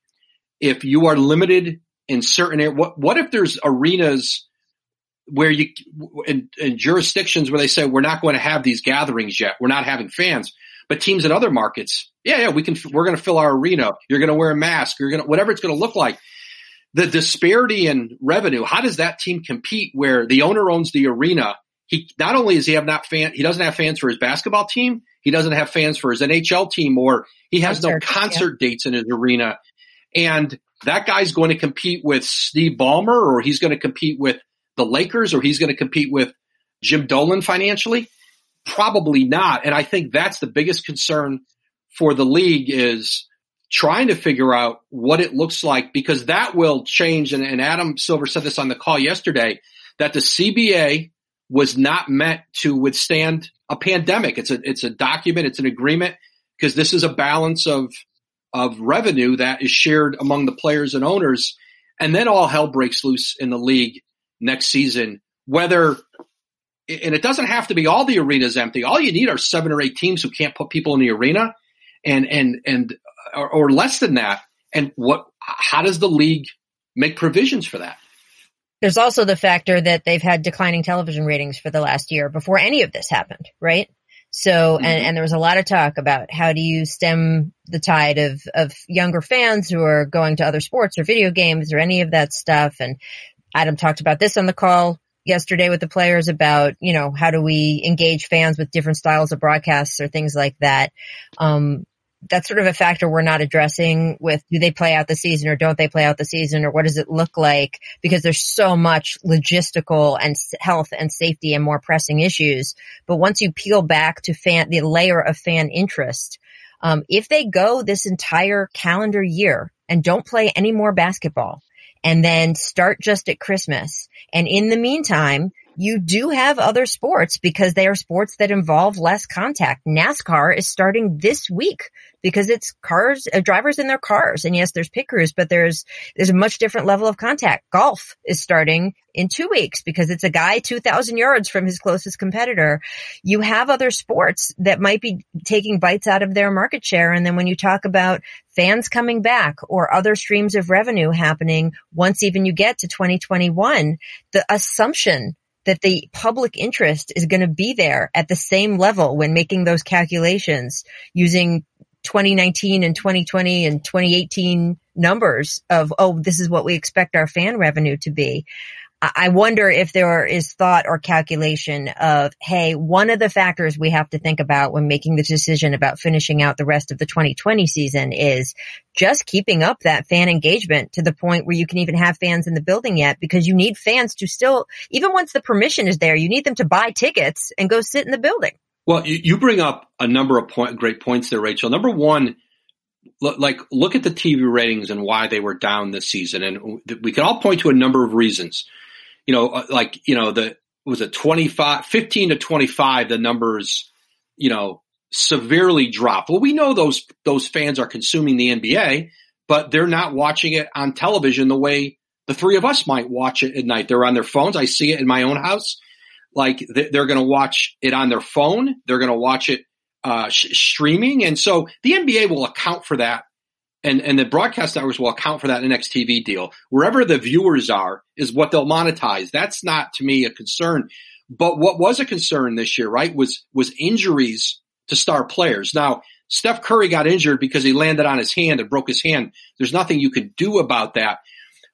if you are limited in certain areas, what, what if there's arenas where you, in, in jurisdictions where they say, we're not going to have these gatherings yet. We're not having fans, but teams in other markets, yeah, yeah, we can, we're going to fill our arena. You're going to wear a mask. You're going to, whatever it's going to look like. The disparity in revenue, how does that team compete where the owner owns the arena? He, not only does he have not fan, he doesn't have fans for his basketball team. He doesn't have fans for his NHL team or he has concert, no concert yeah. dates in his arena. And that guy's going to compete with Steve Ballmer or he's going to compete with the Lakers or he's going to compete with Jim Dolan financially? Probably not. And I think that's the biggest concern for the league is trying to figure out what it looks like because that will change. And, and Adam Silver said this on the call yesterday that the CBA was not meant to withstand a pandemic. It's a, it's a document. It's an agreement because this is a balance of, of revenue that is shared among the players and owners. And then all hell breaks loose in the league next season, whether, and it doesn't have to be all the arenas empty. All you need are seven or eight teams who can't put people in the arena and, and, and, or, or less than that. And what, how does the league make provisions for that? There's also the factor that they've had declining television ratings for the last year before any of this happened, right? So, mm-hmm. and, and there was a lot of talk about how do you stem the tide of, of younger fans who are going to other sports or video games or any of that stuff. And Adam talked about this on the call yesterday with the players about, you know, how do we engage fans with different styles of broadcasts or things like that. Um, that's sort of a factor we're not addressing with do they play out the season or don't they play out the season or what does it look like because there's so much logistical and health and safety and more pressing issues. But once you peel back to fan, the layer of fan interest, um, if they go this entire calendar year and don't play any more basketball and then start just at Christmas and in the meantime, you do have other sports because they are sports that involve less contact. NASCAR is starting this week because it's cars, uh, drivers in their cars. And yes, there's pit crews, but there's, there's a much different level of contact. Golf is starting in two weeks because it's a guy 2000 yards from his closest competitor. You have other sports that might be taking bites out of their market share. And then when you talk about fans coming back or other streams of revenue happening once even you get to 2021, the assumption that the public interest is going to be there at the same level when making those calculations using 2019 and 2020 and 2018 numbers of, oh, this is what we expect our fan revenue to be. I wonder if there is thought or calculation of, hey, one of the factors we have to think about when making the decision about finishing out the rest of the 2020 season is just keeping up that fan engagement to the point where you can even have fans in the building yet because you need fans to still, even once the permission is there, you need them to buy tickets and go sit in the building. Well, you, bring up a number of point, great points there, Rachel. Number one, like look at the TV ratings and why they were down this season, and we can all point to a number of reasons you know, uh, like, you know, the, was it 25, 15 to 25, the numbers, you know, severely dropped. Well, we know those, those fans are consuming the NBA, but they're not watching it on television the way the three of us might watch it at night. They're on their phones. I see it in my own house. Like they're going to watch it on their phone. They're going to watch it uh, sh- streaming. And so the NBA will account for that and, and the broadcast networks will account for that next TV deal. Wherever the viewers are is what they'll monetize. That's not to me a concern. But what was a concern this year, right, was, was injuries to star players. Now, Steph Curry got injured because he landed on his hand and broke his hand. There's nothing you could do about that.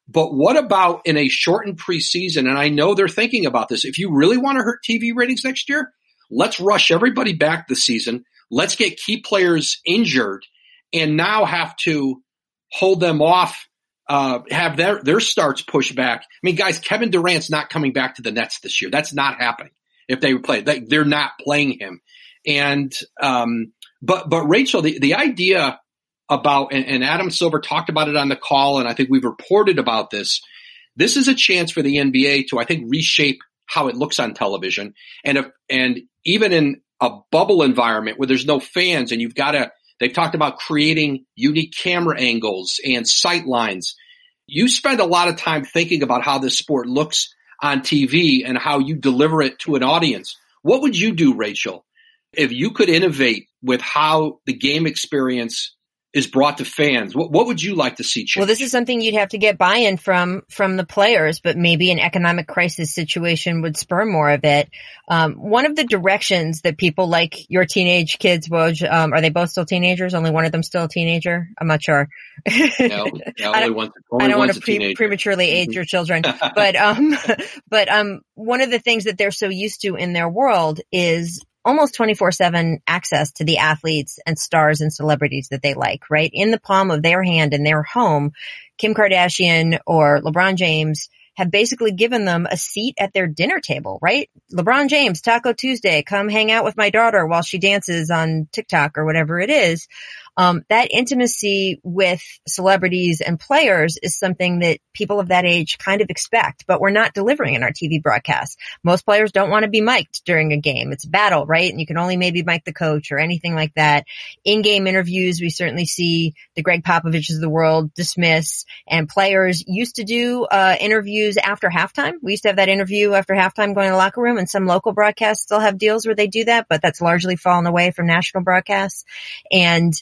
But what about in a shortened preseason? And I know they're thinking about this. If you really want to hurt TV ratings next year, let's rush everybody back this season. Let's get key players injured and now have to hold them off, uh, have their, their starts pushed back. I mean, guys, Kevin Durant's not coming back to the Nets this year. That's not happening. If they play, they, they're not playing him. And, um, but, but Rachel, the, the idea about, and, and Adam Silver talked about it on the call, and I think we've reported about this, this is a chance for the NBA to, I think, reshape how it looks on television. And if, and even in a bubble environment where there's no fans and you've got to, they've talked about creating unique camera angles and sight lines. You spend a lot of time thinking about how this sport looks on TV and how you deliver it to an audience. What would you do, Rachel, if you could innovate with how the game experience is brought to fans. What, what would you like to see change? Well, this is something you'd have to get buy-in from from the players, but maybe an economic crisis situation would spur more of it. Um, one of the directions that people like your teenage kids, Woj, um, are they both still teenagers? Only one of them still a teenager? I'm not sure. no, [LAUGHS] no, I don't, I don't want to pre- prematurely age mm-hmm. your children, [LAUGHS] but um, [LAUGHS] but um, one of the things that they're so used to in their world is almost 24 7 access to the athletes and stars and celebrities that they like, right? In the palm of their hand in their home, Kim Kardashian or LeBron James have basically given them a seat at their dinner table, right? LeBron James, Taco Tuesday, come hang out with my daughter while she dances on TikTok or whatever it is um, that intimacy with celebrities and players is something that people of that age kind of expect, but we're not delivering in our TV broadcasts. Most players don't want to be mic'd during a game. It's a battle, right? And you can only maybe mic the coach or anything like that. In-game interviews, we certainly see the Gregg Popoviches of the world dismiss and players used to do, uh, interviews after halftime. We used to have that interview after halftime going to the locker room and some local broadcasts still have deals where they do that, but that's largely fallen away from national broadcasts. And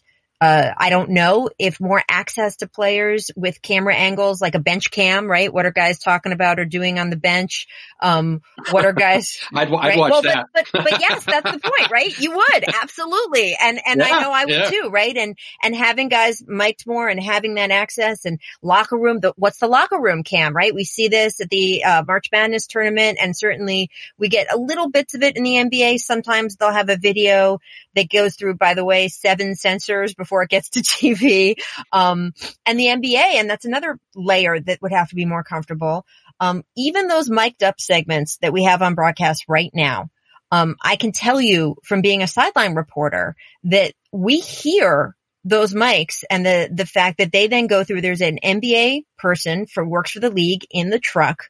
uh, I don't know if more access to players with camera angles, like a bench cam, right? What are guys talking about or doing on the bench? Um, what are guys? [LAUGHS] I'd, I'd watch well, that. But, but, but, yes, that's the point, right? You would absolutely, and and yeah, I know I would yeah. too, right? And and having guys mic'd more and having that access and locker room. The, what's the locker room cam, right? We see this at the uh, March Madness tournament, and certainly we get a little bits of it in the NBA. Sometimes they'll have a video that goes through, by the way, seven censors before it gets to [LAUGHS] TV. Um, and the NBA, and that's another layer that would have to be more comfortable. Um, even those mic'd up segments that we have on broadcast right now, um, I can tell you from being a sideline reporter that we hear those mics and the, the fact that they then go through, there's an NBA person for works for the league in the truck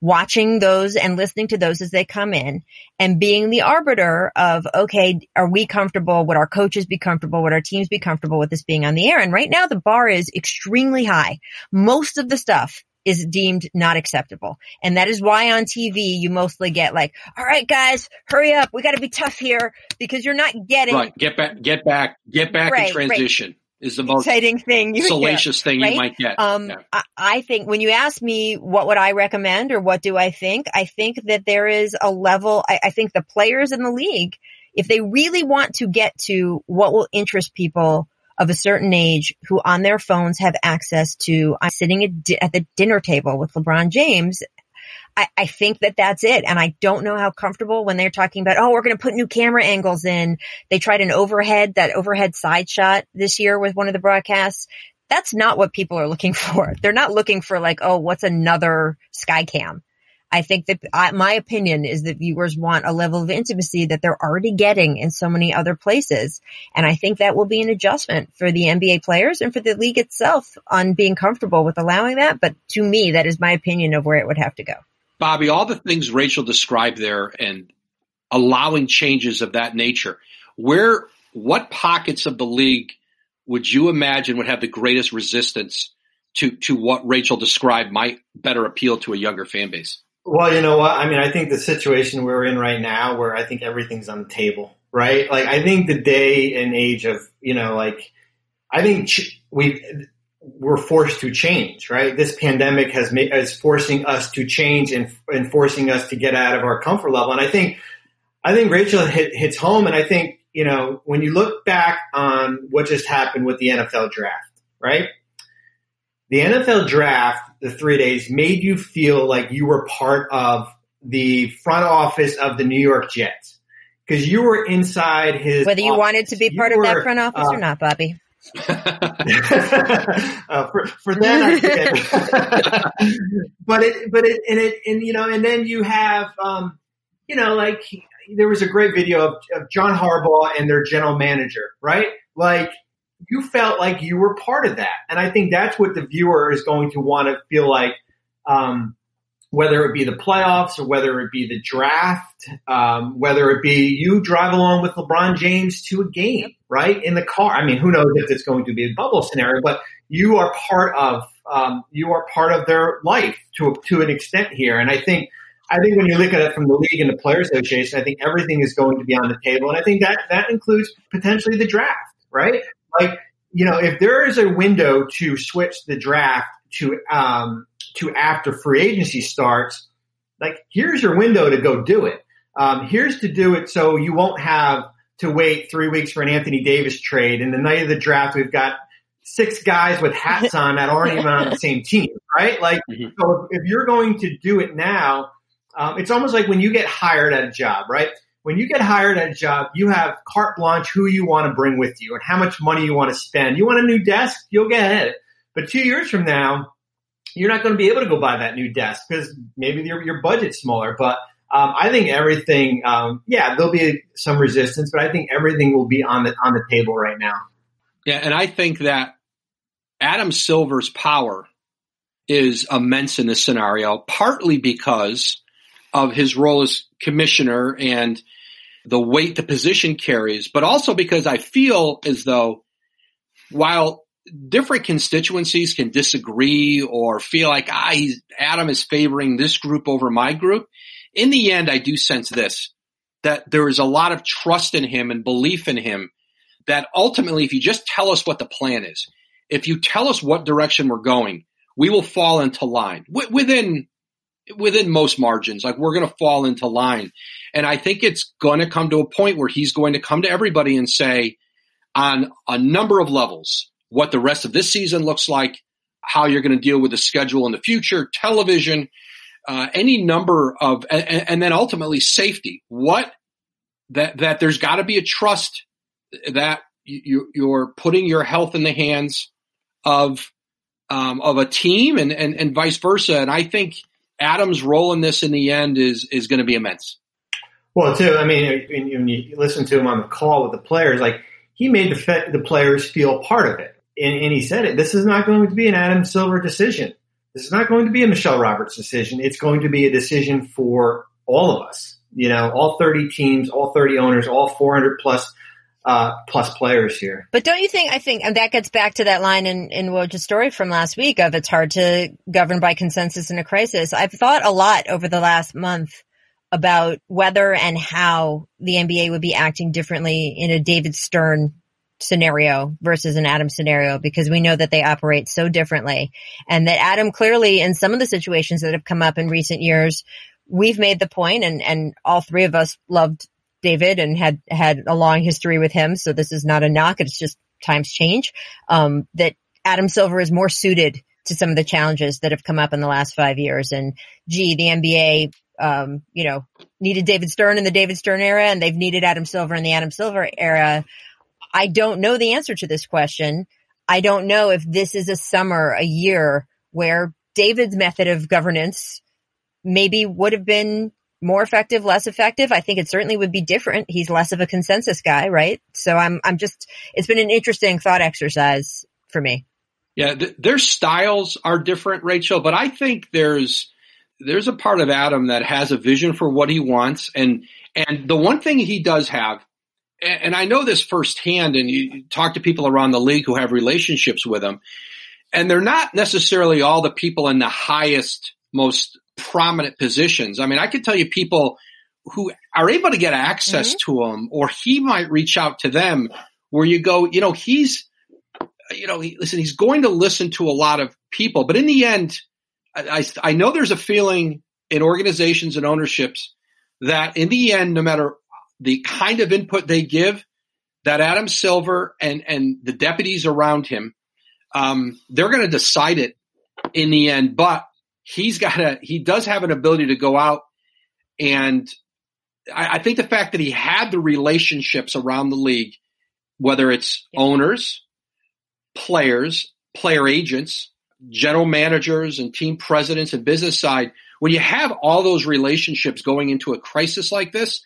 watching those and listening to those as they come in and being the arbiter of, okay, are we comfortable? Would our coaches be comfortable? Would our teams be comfortable with this being on the air? And right now the bar is extremely high. Most of the stuff is deemed not acceptable. And that is why on TV you mostly get like, all right, guys, hurry up. We got to be tough here because you're not getting. Right. Get back, get back, get back right, in transition. Right is the most exciting thing, you salacious thing right? you might get. Um, yeah. I, I think when you ask me what would I recommend or what do I think, I think that there is a level. I, I think the players in the league, if they really want to get to what will interest people of a certain age who on their phones have access to, I'm sitting at, di- at the dinner table with LeBron James I, I think that that's it. And I don't know how comfortable when they're talking about, oh, we're going to put new camera angles in. They tried an overhead, that overhead side shot this year with one of the broadcasts. That's not what people are looking [LAUGHS] for. They're not looking for like, oh, what's another sky cam? I think that I, my opinion is that viewers want a level of intimacy that they're already getting in so many other places. And I think that will be an adjustment for the NBA players and for the league itself on being comfortable with allowing that. But to me, that is my opinion of where it would have to go. Bobby, all the things Rachel described there and allowing changes of that nature, where, what pockets of the league would you imagine would have the greatest resistance to, to what Rachel described might better appeal to a younger fan base? Well, you know what? I mean, I think the situation we're in right now where I think everything's on the table, right? Like, I think the day and age of, you know, like, I think we, we're forced to change, right? This pandemic has made, is forcing us to change and, and forcing us to get out of our comfort level. And I think, I think Rachel hit, hits home. And I think, you know, when you look back on what just happened with the NFL draft, right? The NFL draft, the three days made you feel like you were part of the front office of the New York Jets because you were inside his. Whether you office. wanted to be part you of were, that front office uh, or not, Bobby. [LAUGHS] uh, for for that, [LAUGHS] but it, but it, and it, and you know, and then you have, um, you know, like there was a great video of, of John Harbaugh and their general manager, right? Like you felt like you were part of that, and I think that's what the viewer is going to want to feel like. Um, whether it be the playoffs or whether it be the draft, um, whether it be you drive along with LeBron James to a game, right? In the car. I mean, who knows if it's going to be a bubble scenario, but you are part of, um, you are part of their life to, to an extent here. And I think, I think when you look at it from the league and the player association, I think everything is going to be on the table. And I think that, that includes potentially the draft, right? Like, you know, if there is a window to switch the draft to, um, to after free agency starts, like here's your window to go do it. Um, here's to do it so you won't have to wait three weeks for an Anthony Davis trade. And the night of the draft, we've got six guys with hats on that aren't even on the [LAUGHS] same team, right? Like, mm-hmm. so if you're going to do it now, um, it's almost like when you get hired at a job, right? When you get hired at a job, you have carte blanche who you want to bring with you and how much money you want to spend. You want a new desk? You'll get it. But two years from now, you're not going to be able to go buy that new desk because maybe your, your budget's smaller. But um, I think everything, um, yeah, there'll be some resistance, but I think everything will be on the on the table right now. Yeah, and I think that Adam Silver's power is immense in this scenario, partly because of his role as commissioner and the weight the position carries, but also because I feel as though while different constituencies can disagree or feel like ah, Adam is favoring this group over my group. In the end, I do sense this, that there is a lot of trust in him and belief in him that ultimately, if you just tell us what the plan is, if you tell us what direction we're going, we will fall into line within, within most margins. Like we're going to fall into line. And I think it's going to come to a point where he's going to come to everybody and say, on a number of levels, what the rest of this season looks like, how you're going to deal with the schedule in the future, television, uh, any number of, and, and, then ultimately safety. What that that there's got to be a trust that you, you're putting your health in the hands of um, of a team and, and and vice versa. And I think Adam's role in this in the end is is going to be immense. Well, too, I mean, when you listen to him on the call with the players, like he made the, the players feel part of it and, and he said it, this is not going to be an Adam Silver decision. This is not going to be a Michelle Roberts decision. It's going to be a decision for all of us. You know, all 30 teams, all 30 owners, all 400 plus uh, plus players here. But don't you think? I think and that gets back to that line in in Woj's story from last week of it's hard to govern by consensus in a crisis. I've thought a lot over the last month about whether and how the NBA would be acting differently in a David Stern scenario versus an Adam scenario because we know that they operate so differently and that Adam clearly in some of the situations that have come up in recent years, we've made the point and, and all three of us loved David and had, had a long history with him. So this is not a knock. It's just times change. Um, that Adam Silver is more suited to some of the challenges that have come up in the last five years. And gee, the NBA, um, you know, needed David Stern in the David Stern era and they've needed Adam Silver in the Adam Silver era. I don't know the answer to this question. I don't know if this is a summer, a year where David's method of governance maybe would have been more effective, less effective. I think it certainly would be different. He's less of a consensus guy, right? So I'm, I'm just, it's been an interesting thought exercise for me. Yeah, th- their styles are different, Rachel, but I think there's, there's a part of Adam that has a vision for what he wants. And, and the one thing he does have and I know this firsthand, and you talk to people around the league who have relationships with him, and they're not necessarily all the people in the highest, most prominent positions. I mean, I could tell you people who are able to get access mm-hmm. to him, or he might reach out to them where you go, you know, he's, you know, he, listen, he's going to listen to a lot of people, but in the end, I, I know there's a feeling in organizations and ownerships that in the end, no matter the kind of input they give, that Adam Silver and and the deputies around him, um, they're going to decide it in the end. But he's got a he does have an ability to go out and I, I think the fact that he had the relationships around the league, whether it's yeah. owners, players, player agents, general managers, and team presidents and business side, when you have all those relationships going into a crisis like this,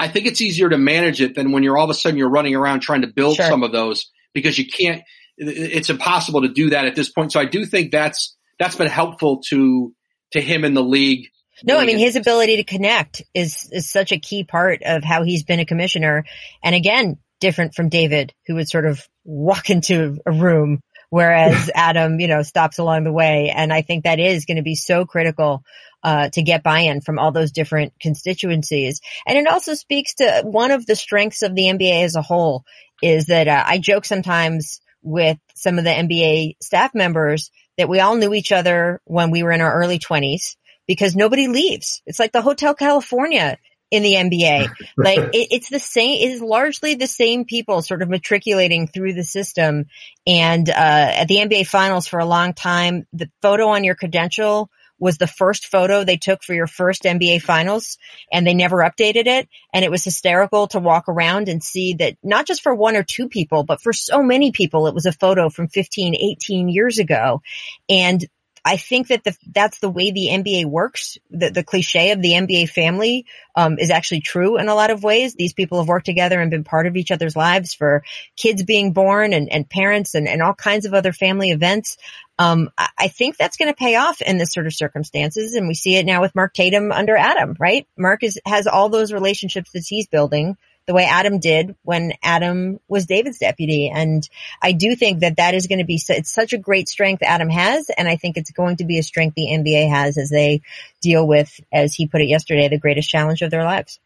I think it's easier to manage it than when you're all of a sudden you're running around trying to build sure. some of those because you can't. It's impossible to do that at this point. So I do think that's that's been helpful to to him in the league. No, I mean his ability to connect is is such a key part of how he's been a commissioner. And again, different from David, who would sort of walk [LAUGHS] into a room, whereas [LAUGHS] Adam, you know, stops along the way. And I think that is going to be so critical uh, to get buy-in from all those different constituencies. And it also speaks to one of the strengths of the NBA as a whole is that uh, I joke sometimes with some of the NBA staff members that we all knew each other when we were in our early twenties because nobody leaves. It's like the Hotel California in the NBA. [LAUGHS] like it, it's the same, it is largely the same people sort of matriculating through the system. And, uh, at the NBA finals for a long time, the photo on your credential was the first photo they took for your first NBA finals and they never updated it. And it was hysterical to walk around and see that not just for one or two people, but for so many people, it was a photo from 15, 18 years ago. And I think that the, that's the way the NBA works. The, the cliche of the NBA family um, is actually true in a lot of ways. These people have worked together and been part of each other's lives for kids being born and, and parents and, and all kinds of other family events. Um, I, think that's going to pay off in this sort of circumstances, and we see it now with Mark Tatum under Adam. Right? Mark is has all those relationships that he's building the way Adam did when Adam was David's deputy. And I do think that that is going to be, it's such a great strength Adam has. And I think it's going to be a strength the NBA has as they deal with, as he put it yesterday, the greatest challenge of their lives.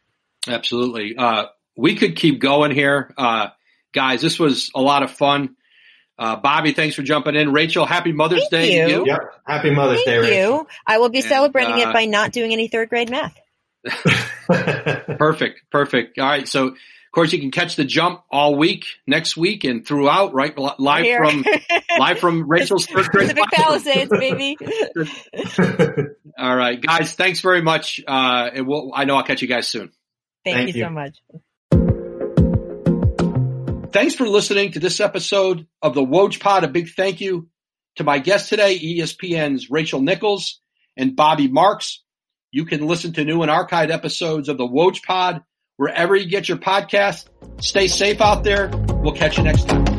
Absolutely. Uh, we could keep going here. Uh, guys, this was a lot of fun. Uh, Bobby, thanks for jumping in. Rachel, happy Mother's Thank Day you. to you. Yep. Happy Mother's Thank Day, Rachel. you. I will be And, celebrating uh, it by not doing any third grade math. [LAUGHS] Perfect, perfect. All right, so of course you can catch the jump all week, next week, and throughout. Right, live Here. from live from [LAUGHS] Rachel's first grade. Pacific Palisades, baby. [LAUGHS] All right, guys, thanks very much. Uh, and we'll, I know I'll catch you guys soon. Thank, Thank you, you. so much. Thanks for listening to this episode of the Woj Pod. A big thank you to my guest today, ESPN's Rachel Nichols and Bobby Marks. You can listen to new and archived episodes of the Woj Pod wherever you get your podcast. Stay safe out there. We'll catch you next time.